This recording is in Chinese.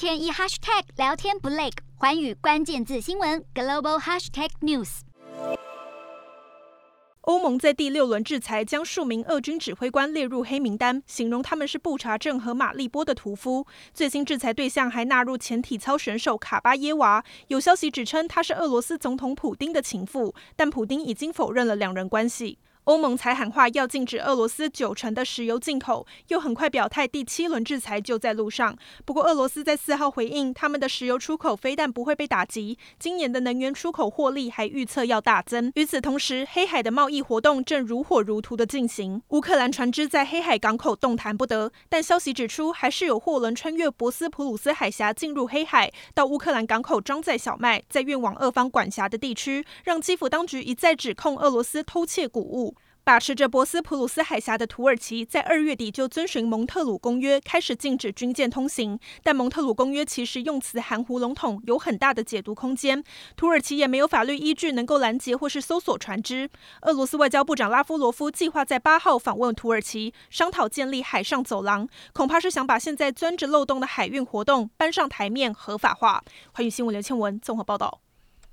天一 hashtag 聊天不累，环宇关键字新闻 global hashtag news。欧盟在第六轮制裁将数名俄军指挥官列入黑名单，形容他们是布查镇和马利波的屠夫。最新制裁对象还纳入前体操选手卡巴耶娃。有消息指称她是俄罗斯总统普丁的情妇，但普丁已经否认了两人关系。欧盟才喊话要禁止俄罗斯九成的石油进口，又很快表态第七轮制裁就在路上。不过，俄罗斯在四号回应，他们的石油出口非但不会被打击，今年的能源出口获利还预测要大增。与此同时，黑海的贸易活动正如火如荼的进行。乌克兰船只在黑海港口动弹不得，但消息指出，还是有货轮穿越博斯普鲁斯海峡进入黑海，到乌克兰港口装载小麦，再运往俄方管辖的地区，让基辅当局一再指控俄罗斯偷窃谷物。把持着博斯普鲁斯海峡的土耳其，在二月底就遵循蒙特鲁公约开始禁止军舰通行，但蒙特鲁公约其实用词含糊笼统，有很大的解读空间。土耳其也没有法律依据能够拦截或是搜索船只。俄罗斯外交部长拉夫罗夫计划在八号访问土耳其，商讨建立海上走廊，恐怕是想把现在钻着漏洞的海运活动搬上台面合法化。欢迎新闻刘倩文综合报道。